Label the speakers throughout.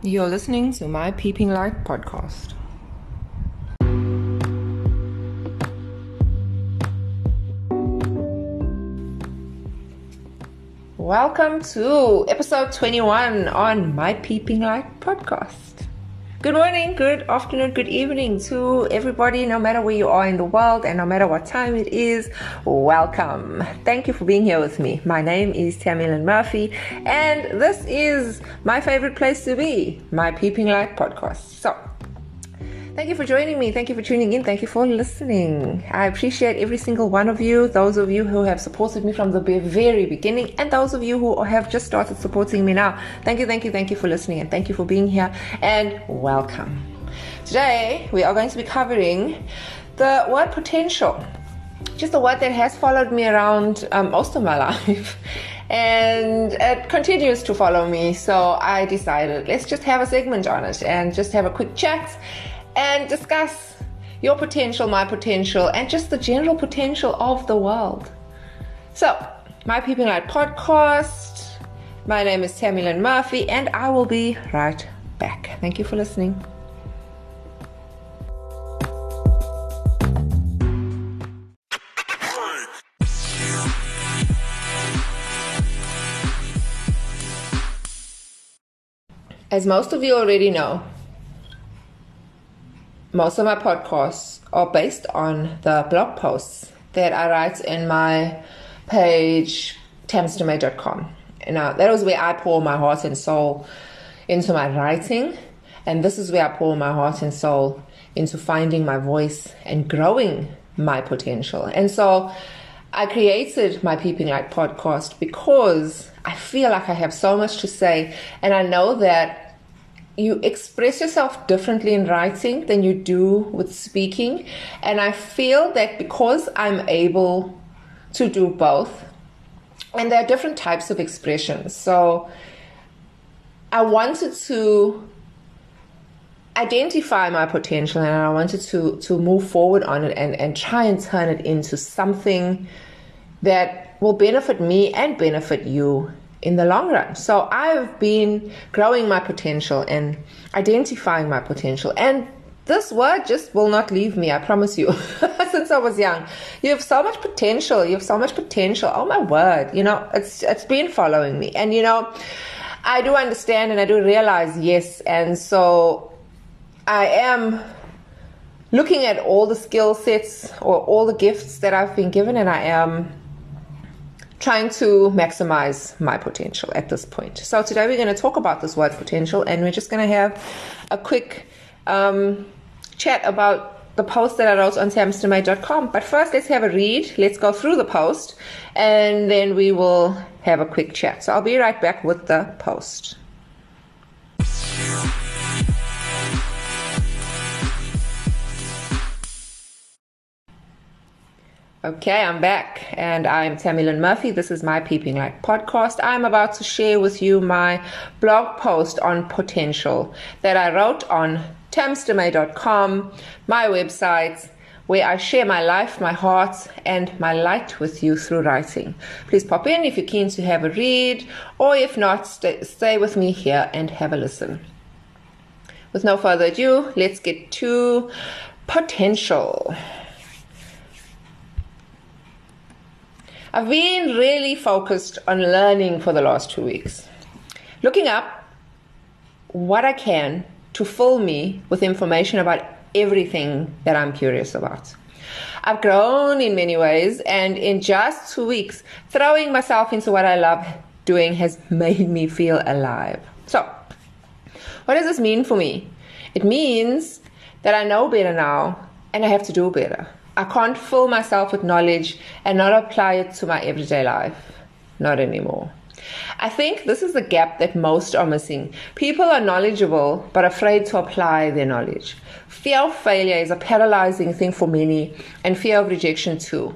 Speaker 1: You're listening to my Peeping Light podcast. Welcome to episode 21 on my Peeping Light podcast. Good morning, good afternoon, good evening to everybody, no matter where you are in the world and no matter what time it is. Welcome. Thank you for being here with me. My name is Tammy Lynn Murphy, and this is my favorite place to be, my Peeping Light podcast. So, Thank you for joining me. Thank you for tuning in. Thank you for listening. I appreciate every single one of you, those of you who have supported me from the very beginning, and those of you who have just started supporting me now. Thank you, thank you, thank you for listening, and thank you for being here, and welcome. Today, we are going to be covering the word potential, just a word that has followed me around um, most of my life. and it continues to follow me. So I decided let's just have a segment on it and just have a quick chat and discuss your potential, my potential, and just the general potential of the world. So, my Peeping Light podcast. My name is Tammy Lynn Murphy, and I will be right back. Thank you for listening. As most of you already know, most of my podcasts are based on the blog posts that I write in my page tamstermay.com. Now, that was where I pour my heart and soul into my writing, and this is where I pour my heart and soul into finding my voice and growing my potential. And so I created my Peeping Light podcast because I feel like I have so much to say, and I know that you express yourself differently in writing than you do with speaking. And I feel that because I'm able to do both, and there are different types of expressions. So I wanted to identify my potential and I wanted to, to move forward on it and, and try and turn it into something that will benefit me and benefit you in the long run. So I've been growing my potential and identifying my potential. And this word just will not leave me, I promise you. Since I was young, you have so much potential. You have so much potential. Oh my word, you know, it's it's been following me. And you know, I do understand and I do realize, yes, and so I am looking at all the skill sets or all the gifts that I've been given and I am trying to maximize my potential at this point. So today we're going to talk about this word potential, and we're just going to have a quick um, chat about the post that I wrote on tamstermay.com. But first, let's have a read. Let's go through the post, and then we will have a quick chat. So I'll be right back with the post. Okay, I'm back and I'm Tammy Lynn Murphy. This is my Peeping Light podcast. I'm about to share with you my blog post on potential that I wrote on tamstermay.com, my website, where I share my life, my heart, and my light with you through writing. Please pop in if you're keen to have a read, or if not, stay with me here and have a listen. With no further ado, let's get to potential. I've been really focused on learning for the last two weeks, looking up what I can to fill me with information about everything that I'm curious about. I've grown in many ways, and in just two weeks, throwing myself into what I love doing has made me feel alive. So, what does this mean for me? It means that I know better now and I have to do better. I can't fill myself with knowledge and not apply it to my everyday life. Not anymore. I think this is the gap that most are missing. People are knowledgeable but afraid to apply their knowledge. Fear of failure is a paralyzing thing for many, and fear of rejection too.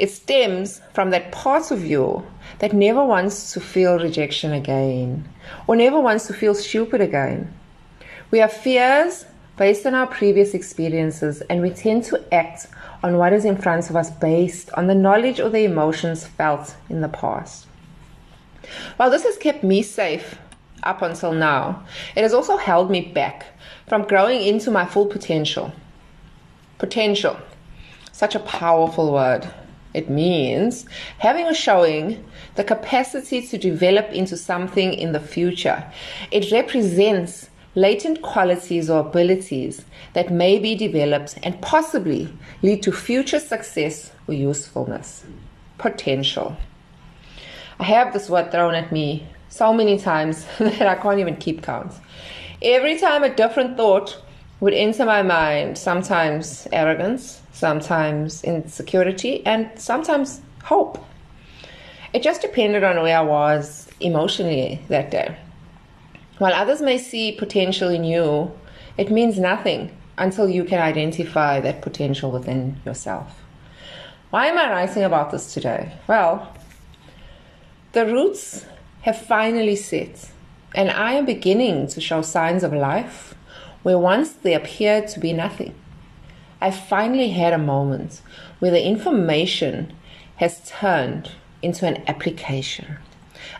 Speaker 1: It stems from that part of you that never wants to feel rejection again or never wants to feel stupid again. We have fears based on our previous experiences, and we tend to act on what is in front of us based on the knowledge or the emotions felt in the past. While this has kept me safe, up until now, it has also held me back from growing into my full potential. Potential. Such a powerful word. It means having or showing the capacity to develop into something in the future. It represents latent qualities or abilities that may be developed and possibly lead to future success or usefulness. Potential. I have this word thrown at me so many times that I can't even keep count. Every time a different thought would enter my mind, sometimes arrogance, sometimes insecurity, and sometimes hope. It just depended on where I was emotionally that day. While others may see potential in you, it means nothing until you can identify that potential within yourself. Why am I writing about this today? Well, the roots have finally set, and I am beginning to show signs of life where once there appeared to be nothing. I finally had a moment where the information has turned into an application.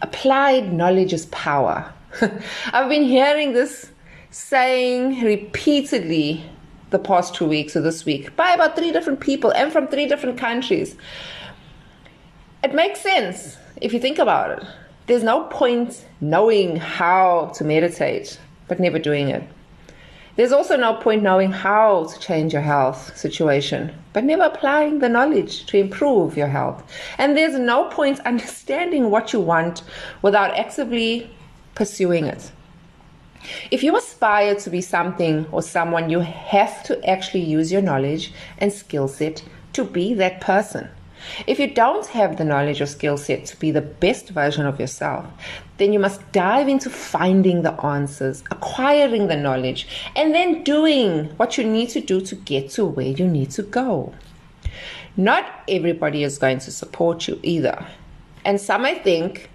Speaker 1: Applied knowledge is power. I've been hearing this saying repeatedly the past two weeks or this week by about three different people and from three different countries. It makes sense if you think about it. There's no point knowing how to meditate but never doing it. There's also no point knowing how to change your health situation, but never applying the knowledge to improve your health. And there's no point understanding what you want without actively pursuing it. If you aspire to be something or someone, you have to actually use your knowledge and skill set to be that person. If you don't have the knowledge or skill set to be the best version of yourself, then you must dive into finding the answers, acquiring the knowledge, and then doing what you need to do to get to where you need to go. Not everybody is going to support you either. And some I think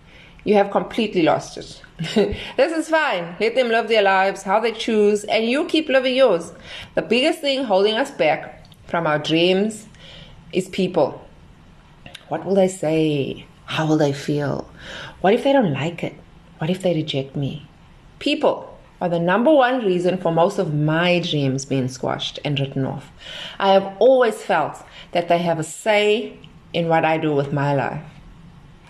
Speaker 1: you have completely lost it. this is fine. Let them live their lives how they choose, and you keep living yours. The biggest thing holding us back from our dreams is people. What will they say? How will they feel? What if they don't like it? What if they reject me? People are the number one reason for most of my dreams being squashed and written off. I have always felt that they have a say in what I do with my life.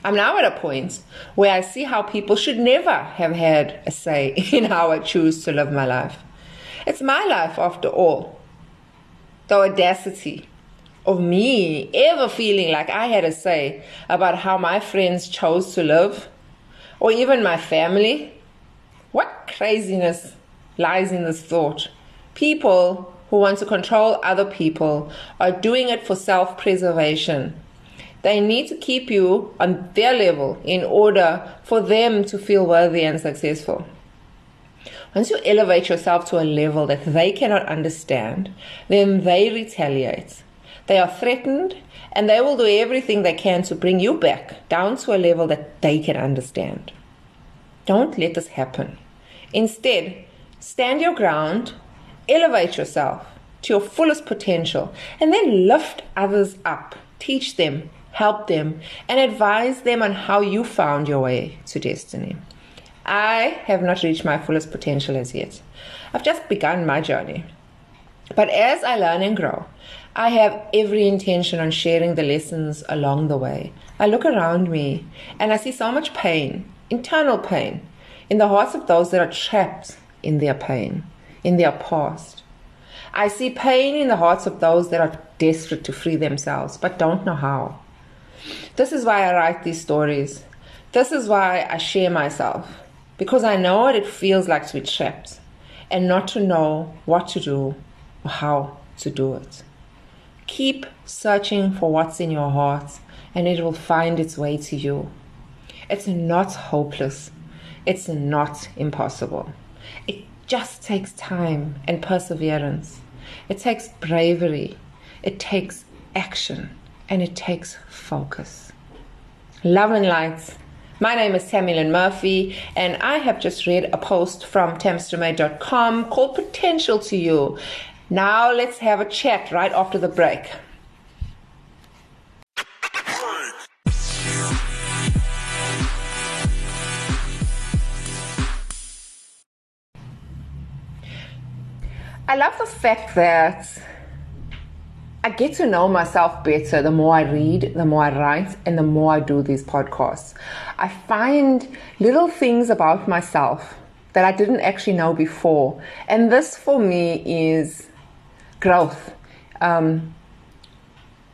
Speaker 1: I'm now at a point where I see how people should never have had a say in how I choose to live my life. It's my life after all. The audacity of me ever feeling like I had a say about how my friends chose to live, or even my family. What craziness lies in this thought? People who want to control other people are doing it for self preservation. They need to keep you on their level in order for them to feel worthy and successful. Once you elevate yourself to a level that they cannot understand, then they retaliate. They are threatened and they will do everything they can to bring you back down to a level that they can understand. Don't let this happen. Instead, stand your ground, elevate yourself to your fullest potential, and then lift others up. Teach them, help them, and advise them on how you found your way to destiny. I have not reached my fullest potential as yet. I've just begun my journey. But as I learn and grow, I have every intention on sharing the lessons along the way. I look around me and I see so much pain, internal pain, in the hearts of those that are trapped in their pain, in their past. I see pain in the hearts of those that are desperate to free themselves but don't know how. This is why I write these stories. This is why I share myself. Because I know what it feels like to be trapped and not to know what to do or how to do it. Keep searching for what's in your heart, and it will find its way to you. It's not hopeless, it's not impossible. It just takes time and perseverance. It takes bravery, it takes action, and it takes focus. Love and lights. My name is Tammy Lynn Murphy, and I have just read a post from tamstermay.com called Potential to You. Now let's have a chat right after the break. I love the fact that I get to know myself better the more I read, the more I write, and the more I do these podcasts. I find little things about myself that I didn't actually know before. And this for me is growth. Um,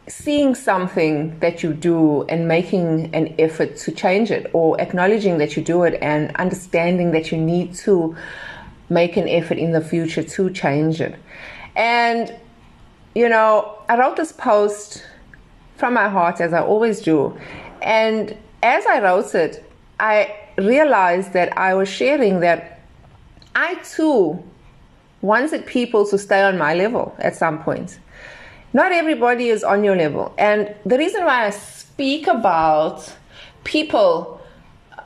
Speaker 1: seeing something that you do and making an effort to change it, or acknowledging that you do it and understanding that you need to make an effort in the future to change it. And you know, I wrote this post from my heart as I always do. And as I wrote it, I realized that I was sharing that I too wanted people to stay on my level at some point. Not everybody is on your level. And the reason why I speak about people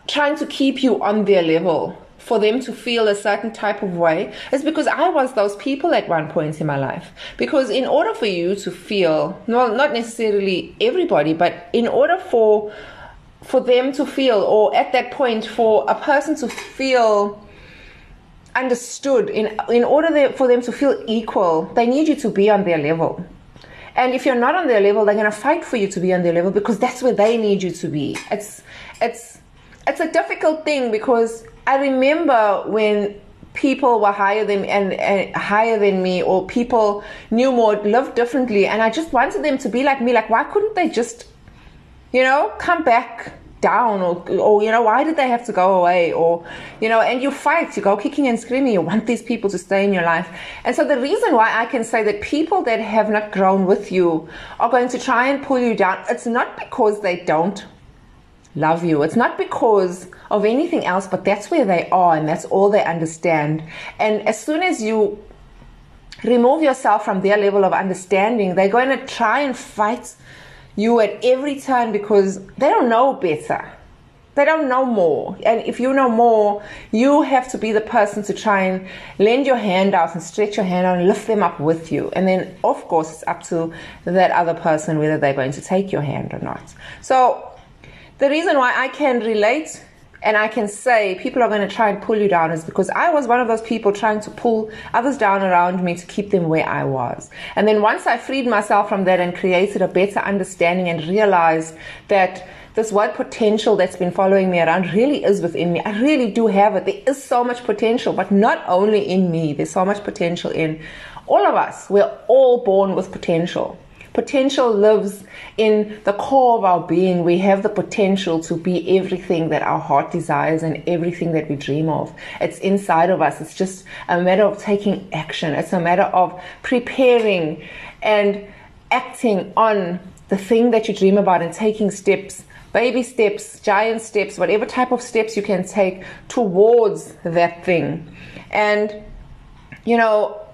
Speaker 1: trying to keep you on their level for them to feel a certain type of way is because I was those people at one point in my life. Because in order for you to feel, well, not necessarily everybody, but in order for for them to feel, or at that point for a person to feel understood, in in order for them to feel equal, they need you to be on their level. And if you're not on their level, they're going to fight for you to be on their level because that's where they need you to be. It's it's it's a difficult thing because I remember when people were higher than and, and, higher than me or people knew more lived differently and i just wanted them to be like me. Like why couldn't they just you know come back down or, or you know why did they have to go away? Or you know and you fight you go kicking and screaming you want these people to stay in your life. And so the reason why i can say that people that have not grown with you are going to try and pull you down it's not because they don't love you. It's not because of anything else, but that's where they are and that's all they understand. And as soon as you remove yourself from their level of understanding, they're going to try and fight you at every turn because they don't know better. They don't know more. And if you know more, you have to be the person to try and lend your hand out and stretch your hand out and lift them up with you. And then, of course, it's up to that other person whether they're going to take your hand or not. So, the reason why I can relate and I can say people are going to try and pull you down is because I was one of those people trying to pull others down around me to keep them where I was. And then once I freed myself from that and created a better understanding and realized that this word potential that's been following me around really is within me. I really do have it. There is so much potential, but not only in me, there's so much potential in all of us. We're all born with potential. Potential lives in the core of our being. We have the potential to be everything that our heart desires and everything that we dream of. It's inside of us. It's just a matter of taking action. It's a matter of preparing and acting on the thing that you dream about and taking steps baby steps, giant steps, whatever type of steps you can take towards that thing. And, you know,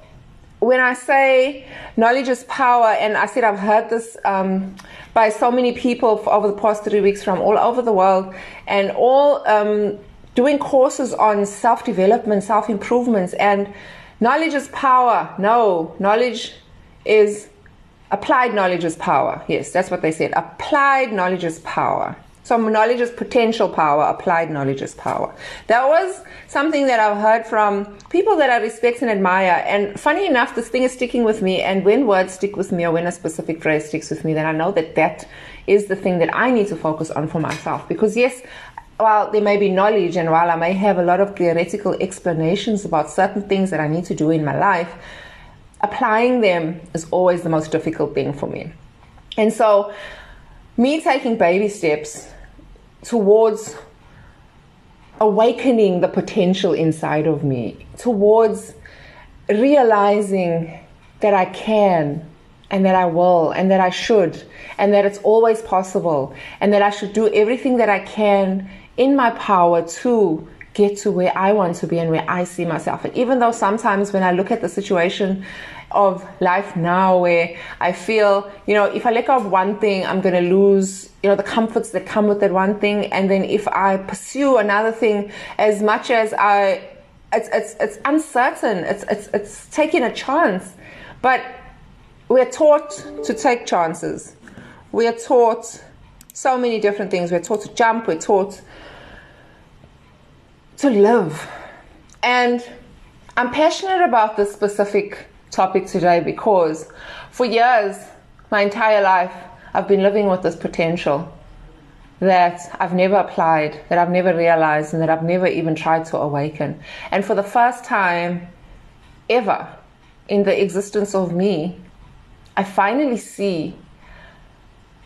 Speaker 1: when I say knowledge is power, and I said I've heard this um, by so many people over the past three weeks from all over the world, and all um, doing courses on self development, self improvements, and knowledge is power. No, knowledge is applied knowledge is power. Yes, that's what they said. Applied knowledge is power. So knowledge is potential power, applied knowledge is power. That was something that I've heard from people that I respect and admire. And funny enough, this thing is sticking with me. And when words stick with me or when a specific phrase sticks with me, then I know that that is the thing that I need to focus on for myself. Because yes, while there may be knowledge and while I may have a lot of theoretical explanations about certain things that I need to do in my life, applying them is always the most difficult thing for me. And so, me taking baby steps towards awakening the potential inside of me, towards realizing that I can and that I will and that I should and that it's always possible and that I should do everything that I can in my power to get to where I want to be and where I see myself. And even though sometimes when I look at the situation of life now where I feel, you know, if I let go of one thing, I'm going to lose, you know, the comforts that come with that one thing. And then if I pursue another thing, as much as I, it's, it's, it's uncertain, it's, it's, it's taking a chance. But we're taught to take chances. We are taught so many different things. We're taught to jump, we're taught to live. And I'm passionate about this specific topic today because for years, my entire life, I've been living with this potential that I've never applied, that I've never realized, and that I've never even tried to awaken. And for the first time ever in the existence of me, I finally see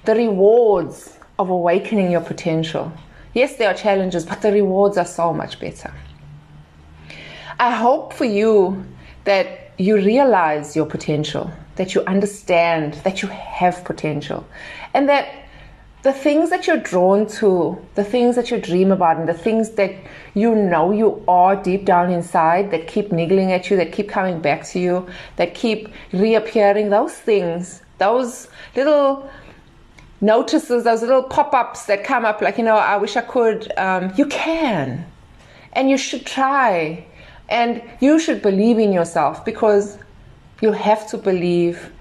Speaker 1: the rewards of awakening your potential. Yes, there are challenges, but the rewards are so much better. I hope for you that you realize your potential, that you understand that you have potential, and that the things that you're drawn to, the things that you dream about, and the things that you know you are deep down inside that keep niggling at you, that keep coming back to you, that keep reappearing, those things, those little notices, those little pop ups that come up, like, you know, I wish I could, um, you can. And you should try. And you should believe in yourself because you have to believe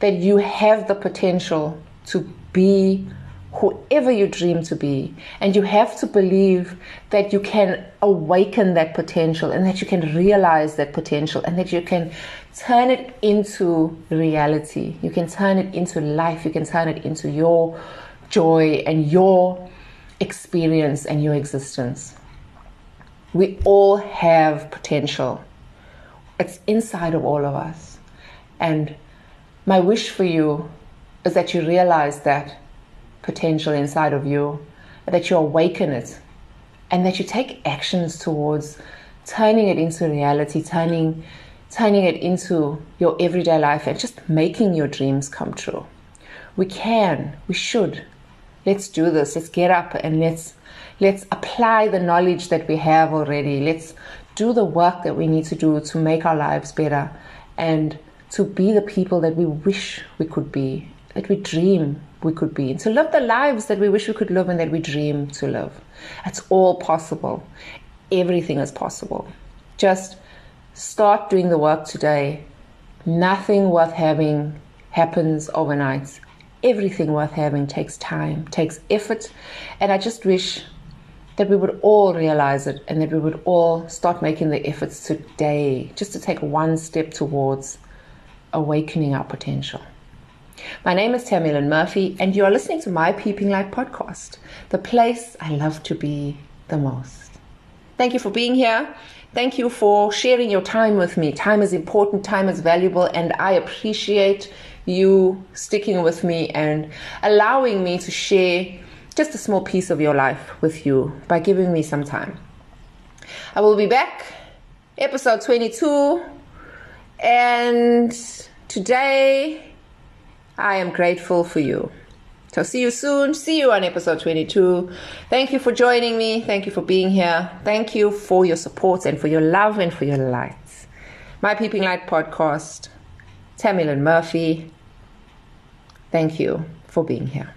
Speaker 1: that you have the potential to be whoever you dream to be. And you have to believe that you can awaken that potential and that you can realize that potential and that you can turn it into reality. You can turn it into life. You can turn it into your joy and your experience and your existence. We all have potential. It's inside of all of us. And my wish for you is that you realize that potential inside of you, that you awaken it, and that you take actions towards turning it into reality, turning turning it into your everyday life and just making your dreams come true. We can, we should. Let's do this. Let's get up and let's let's apply the knowledge that we have already. Let's do the work that we need to do to make our lives better and to be the people that we wish we could be, that we dream we could be, and to live the lives that we wish we could live and that we dream to live. It's all possible. Everything is possible. Just start doing the work today. Nothing worth having happens overnight. Everything worth having takes time, takes effort, and I just wish that we would all realize it and that we would all start making the efforts today just to take one step towards awakening our potential. My name is Tammy Lynn Murphy, and you are listening to my Peeping Light podcast, the place I love to be the most. Thank you for being here. Thank you for sharing your time with me. Time is important, time is valuable, and I appreciate you sticking with me and allowing me to share just a small piece of your life with you by giving me some time. I will be back, episode 22, and today I am grateful for you. So see you soon. See you on episode 22. Thank you for joining me. Thank you for being here. Thank you for your support and for your love and for your lights. My Peeping Light podcast, Tammy Lynn Murphy. Thank you for being here.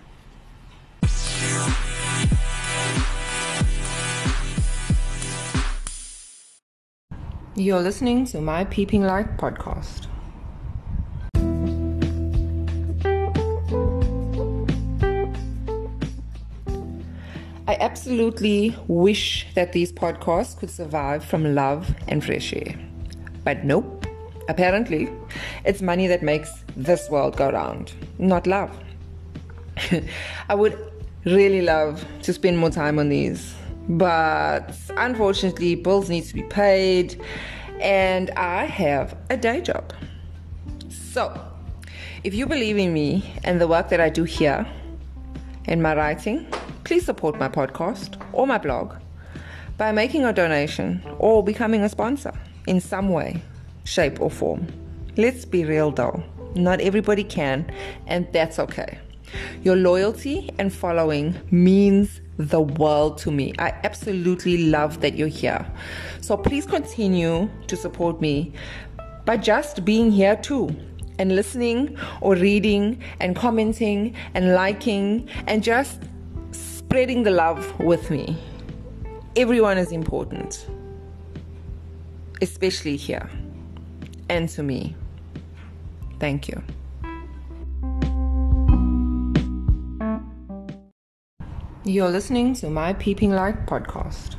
Speaker 1: You're listening to my Peeping Light podcast. I absolutely wish that these podcasts could survive from love and fresh air. But nope. Apparently, it's money that makes this world go round, not love. I would really love to spend more time on these, but unfortunately, bills need to be paid, and I have a day job. So, if you believe in me and the work that I do here, in my writing, please support my podcast or my blog by making a donation or becoming a sponsor in some way, shape, or form. Let's be real though, not everybody can, and that's okay. Your loyalty and following means the world to me. I absolutely love that you're here. So please continue to support me by just being here too and listening or reading and commenting and liking and just spreading the love with me. Everyone is important, especially here and to me. Thank you. You're listening to my Peeping Light podcast.